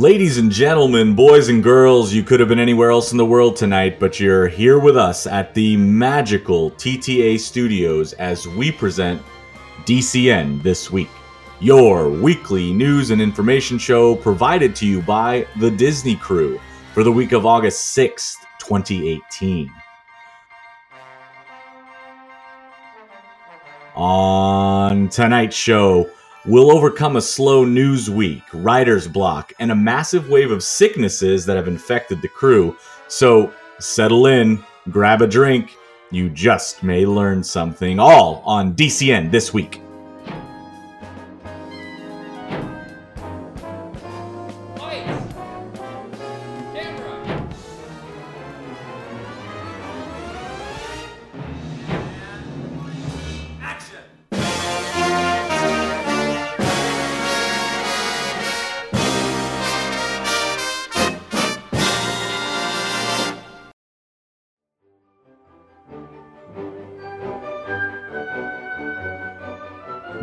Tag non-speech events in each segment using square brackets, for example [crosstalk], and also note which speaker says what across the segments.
Speaker 1: Ladies and gentlemen, boys and girls, you could have been anywhere else in the world tonight, but you're here with us at the magical TTA studios as we present DCN This Week, your weekly news and information show provided to you by the Disney Crew for the week of August 6th, 2018. On tonight's show, we'll overcome a slow news week, writer's block, and a massive wave of sicknesses that have infected the crew. So settle in, grab a drink. You just may learn something. All on DCN this week.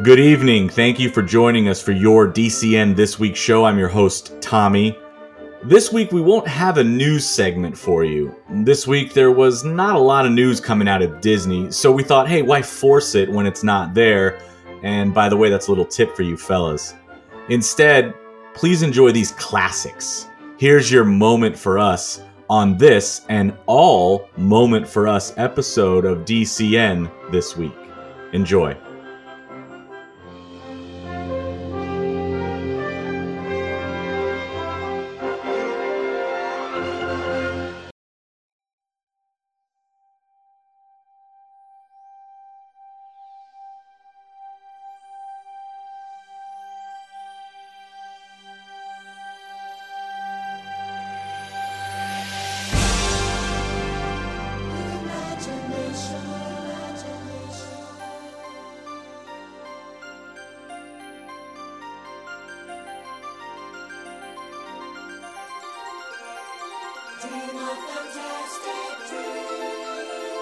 Speaker 1: Good evening. Thank you for joining us for your DCN This Week show. I'm your host, Tommy. This week, we won't have a news segment for you. This week, there was not a lot of news coming out of Disney, so we thought, hey, why force it when it's not there? And by the way, that's a little tip for you fellas. Instead, please enjoy these classics. Here's your moment for us on this and all Moment for Us episode of DCN this week. Enjoy.
Speaker 2: Dream a fantastic dream.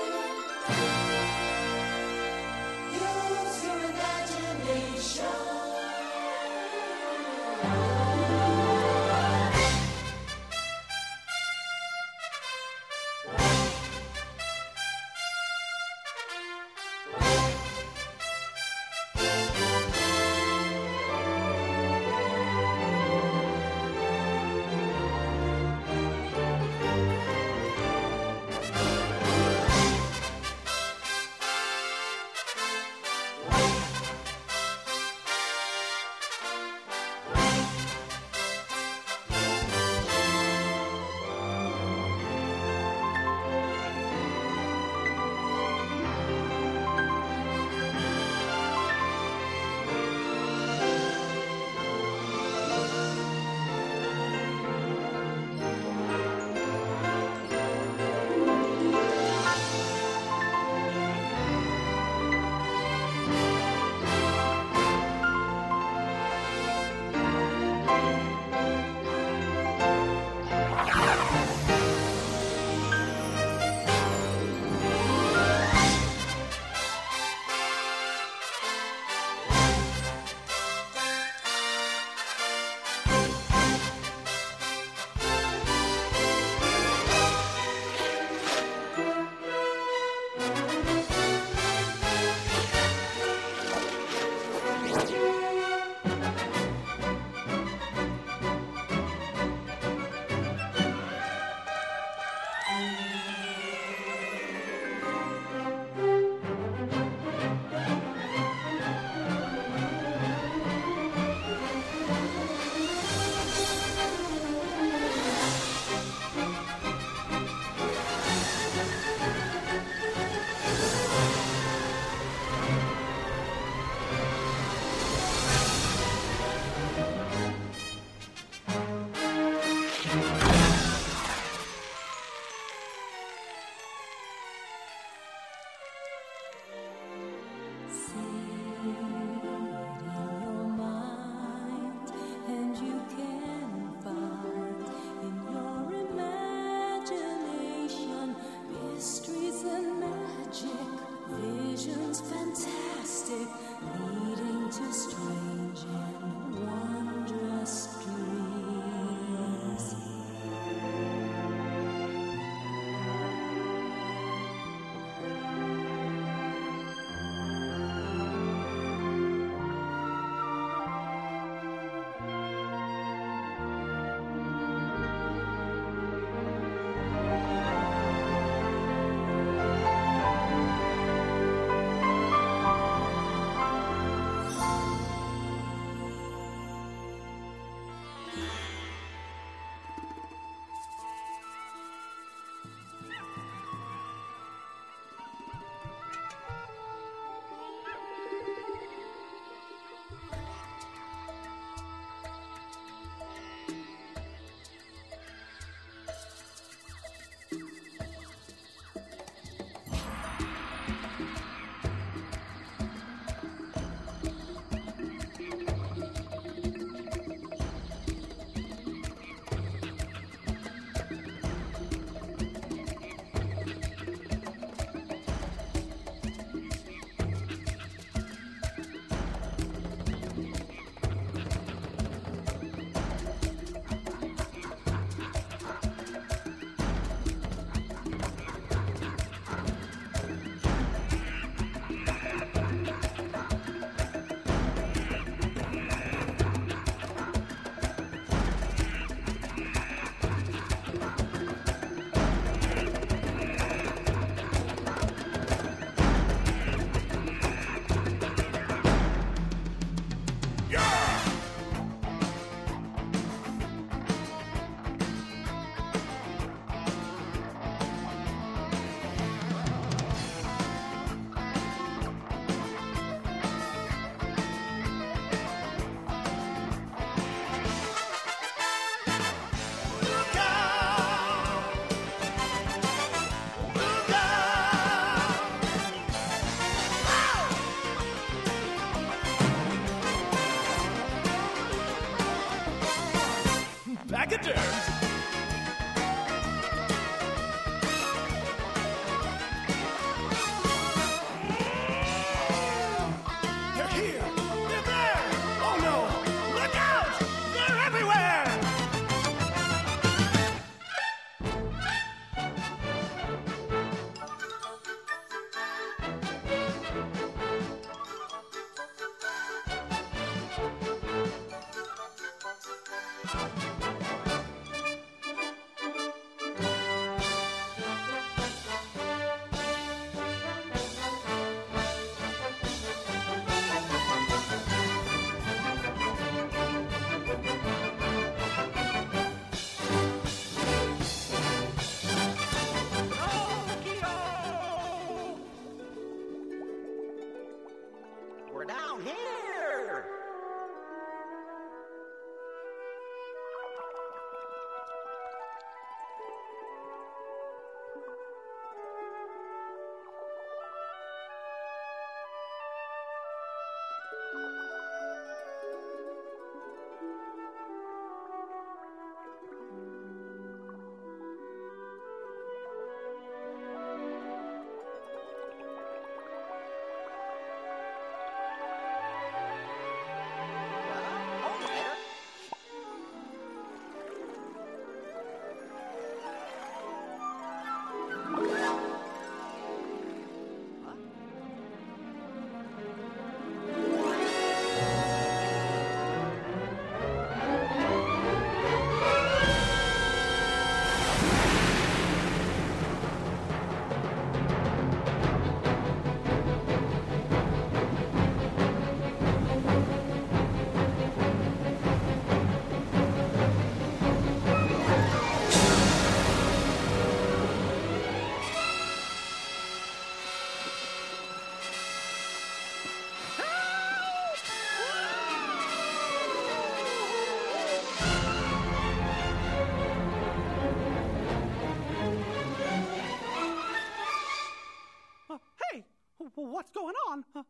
Speaker 3: What's going on? Uh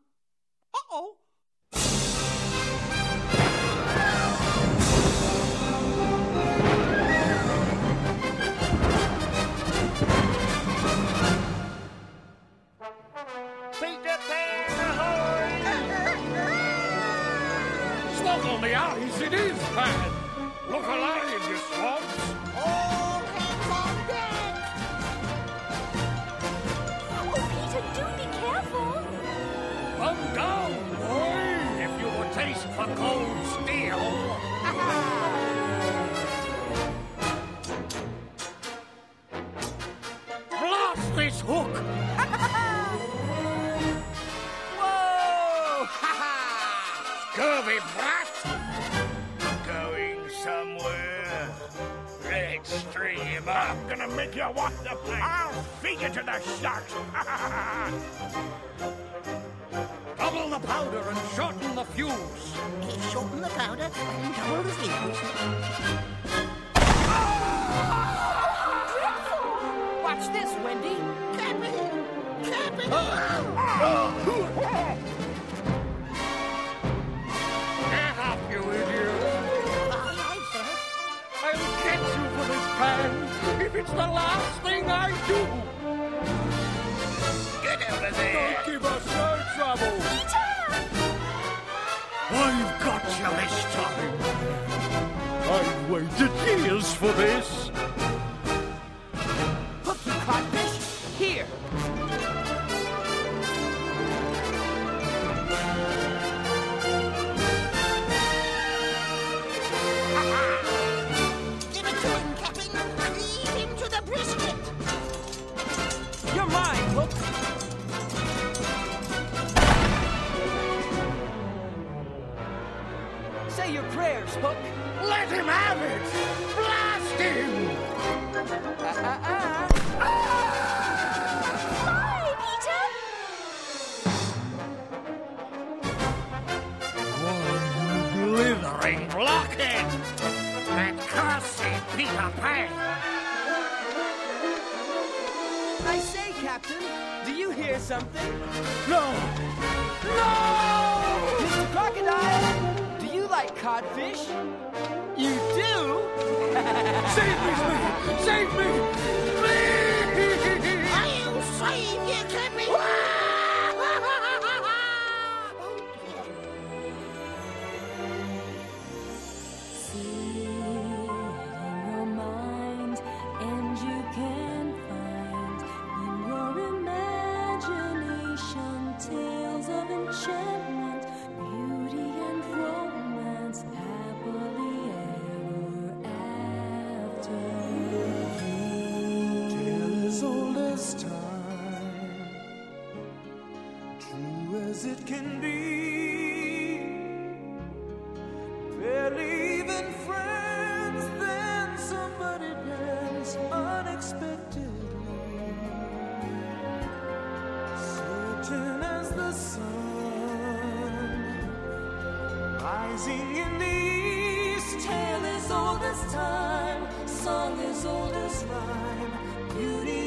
Speaker 3: oh.
Speaker 4: Peter Pan, the eyes, it is bad. Look alive, you swabs. For cold steel. [laughs] Blast this hook! [laughs]
Speaker 5: Whoa! [laughs]
Speaker 4: Scurvy brat! Going somewhere. Stream, I'm gonna make you walk the plank. I'll feed you to the sharks. The powder and shorten the fuse.
Speaker 5: Shorten the powder and double the fuse.
Speaker 3: Watch this, Wendy.
Speaker 5: Captain! Captain!
Speaker 4: Get up, you idiot!
Speaker 5: Aye, aye, sir.
Speaker 4: I'll get you for this pan if it's the last thing I do. Get out of there! Don't give us no trouble. I've got you this time. I've waited years for this.
Speaker 3: Hook, you codfish. Here. Something?
Speaker 4: No! No!
Speaker 3: Mr. Crocodile, do you like codfish? You do? [laughs]
Speaker 4: Save me! Save me! Please!
Speaker 5: I'll save you, Captain!
Speaker 2: As
Speaker 6: rhyme, beauty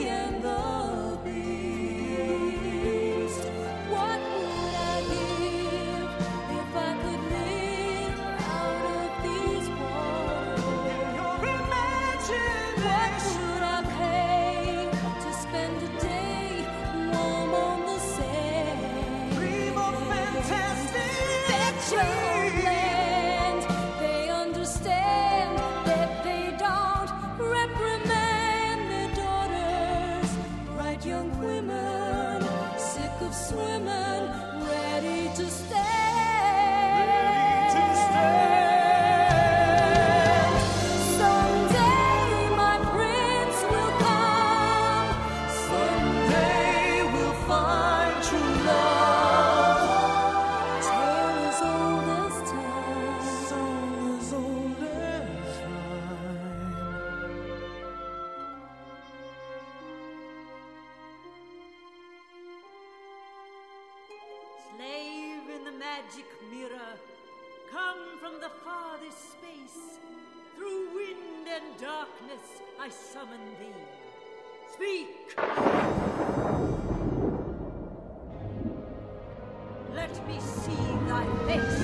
Speaker 7: magic mirror, come from the farthest space. Through wind and darkness I summon thee. Speak! let me see thy face.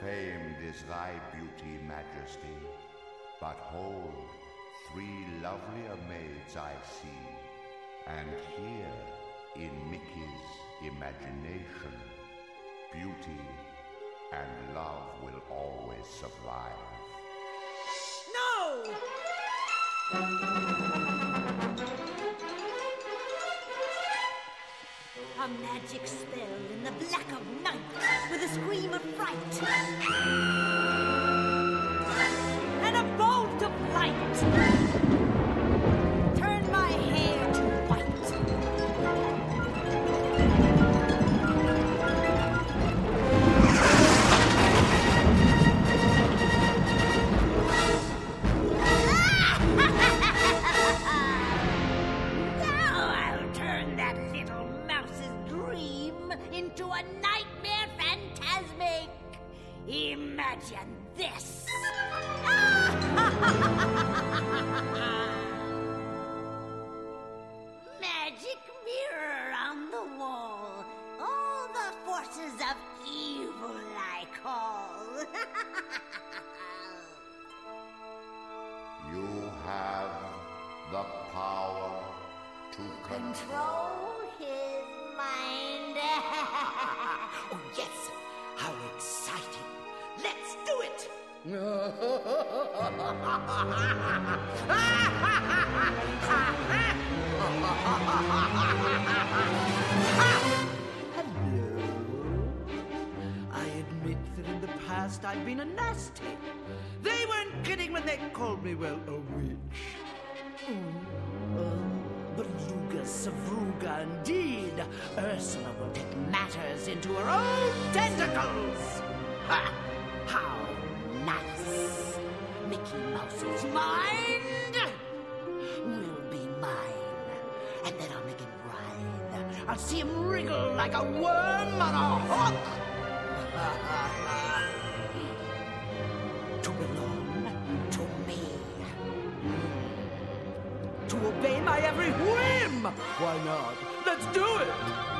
Speaker 8: Famed is thy beauty, Majesty. But hold, three lovelier maids I see. And here, in Mickey's imagination, beauty and love will always survive.
Speaker 7: No! A magic spell in the black of night with a scream of fright. And a bolt of light.
Speaker 8: You have the power to control.
Speaker 9: Control his mind. [laughs]
Speaker 10: Oh, yes. How exciting. Let's do it.
Speaker 2: Hello. [laughs] [laughs] past I've been a nasty. They weren't kidding when they called me, well, a witch. Mm. Uh, Beluga Sevruga, indeed. Ursula will take matters into her own tentacles. Ha! How nice. Mickey Mouse's mind will be mine. And then I'll make him writhe. I'll see him wriggle like a worm on a hook. [laughs] my every whim. Why not? Let's do it.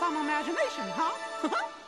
Speaker 11: Some imagination, huh? [laughs]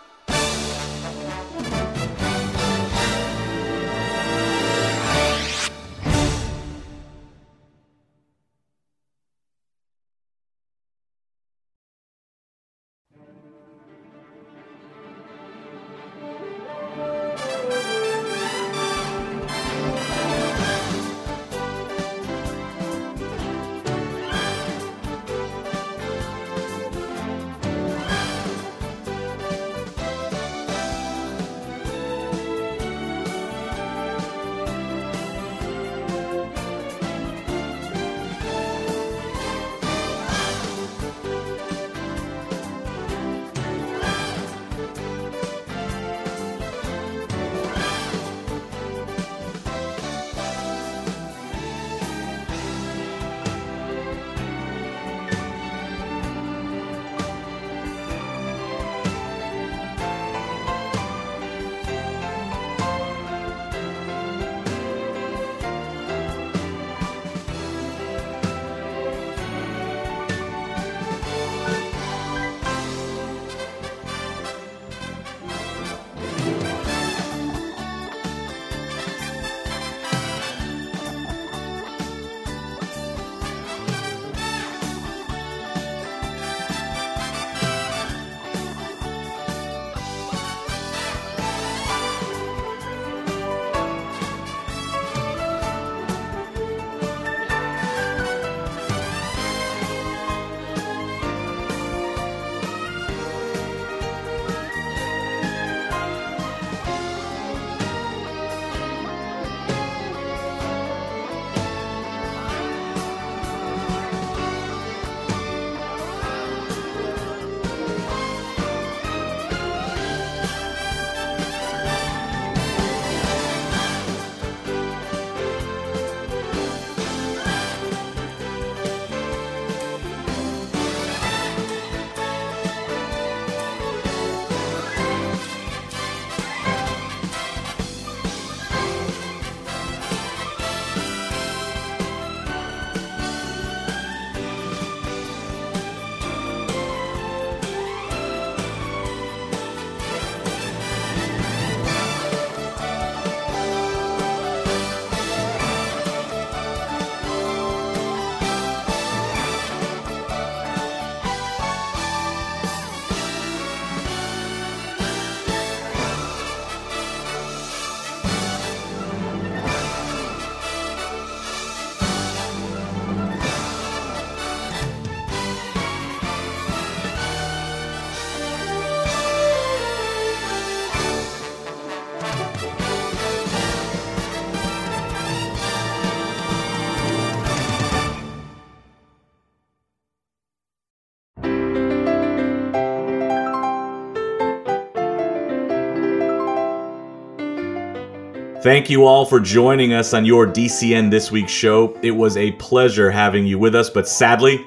Speaker 1: Thank you all for joining us on your DCN This Week show. It was a pleasure having you with us, but sadly,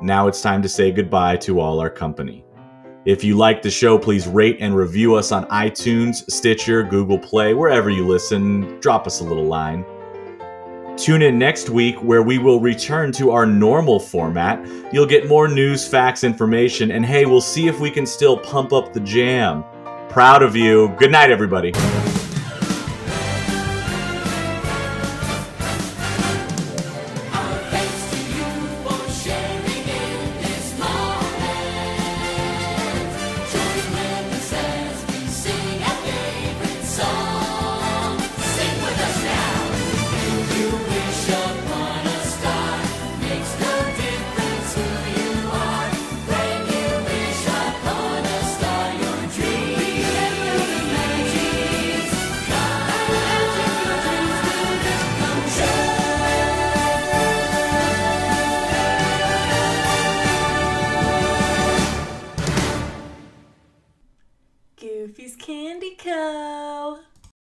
Speaker 1: now it's time to say goodbye to all our company. If you like the show, please rate and review us on iTunes, Stitcher, Google Play, wherever you listen. Drop us a little line. Tune in next week where we will return to our normal format. You'll get more news, facts, information, and hey, we'll see if we can still pump up the jam. Proud of you. Good night, everybody.